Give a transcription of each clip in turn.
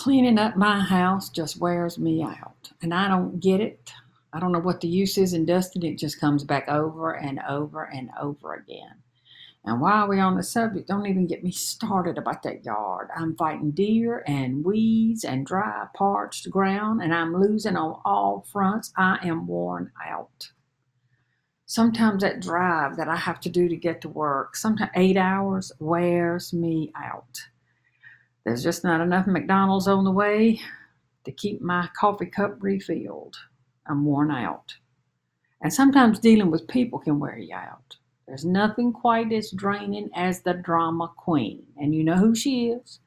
Cleaning up my house just wears me out, and I don't get it. I don't know what the use is in dusting. It just comes back over and over and over again. And while we're on the subject, don't even get me started about that yard. I'm fighting deer and weeds and dry, parched ground, and I'm losing on all fronts. I am worn out. Sometimes that drive that I have to do to get to work, sometimes eight hours, wears me out. There's just not enough McDonald's on the way to keep my coffee cup refilled. I'm worn out. And sometimes dealing with people can wear you out. There's nothing quite as draining as the drama queen. And you know who she is.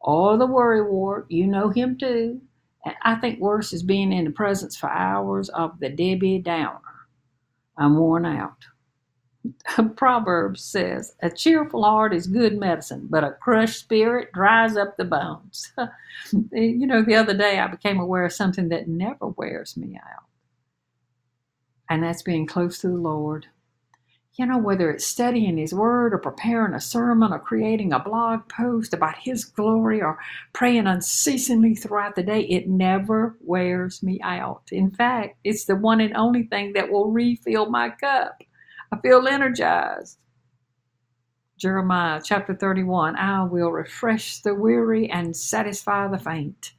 Or the worry wart. You know him too. And I think worse is being in the presence for hours of the Debbie Downer. I'm worn out. Proverbs says, A cheerful heart is good medicine, but a crushed spirit dries up the bones. you know, the other day I became aware of something that never wears me out, and that's being close to the Lord. You know, whether it's studying His Word or preparing a sermon or creating a blog post about His glory or praying unceasingly throughout the day, it never wears me out. In fact, it's the one and only thing that will refill my cup. I feel energized. Jeremiah chapter 31 I will refresh the weary and satisfy the faint.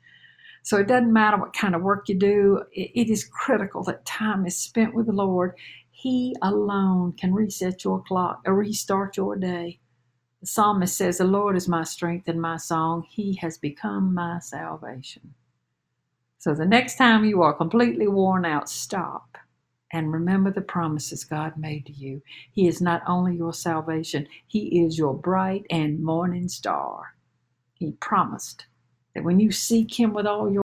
So it doesn't matter what kind of work you do, it is critical that time is spent with the Lord. He alone can reset your clock or restart your day. The psalmist says, The Lord is my strength and my song. He has become my salvation. So the next time you are completely worn out, stop and remember the promises God made to you. He is not only your salvation, He is your bright and morning star. He promised that when you seek Him with all your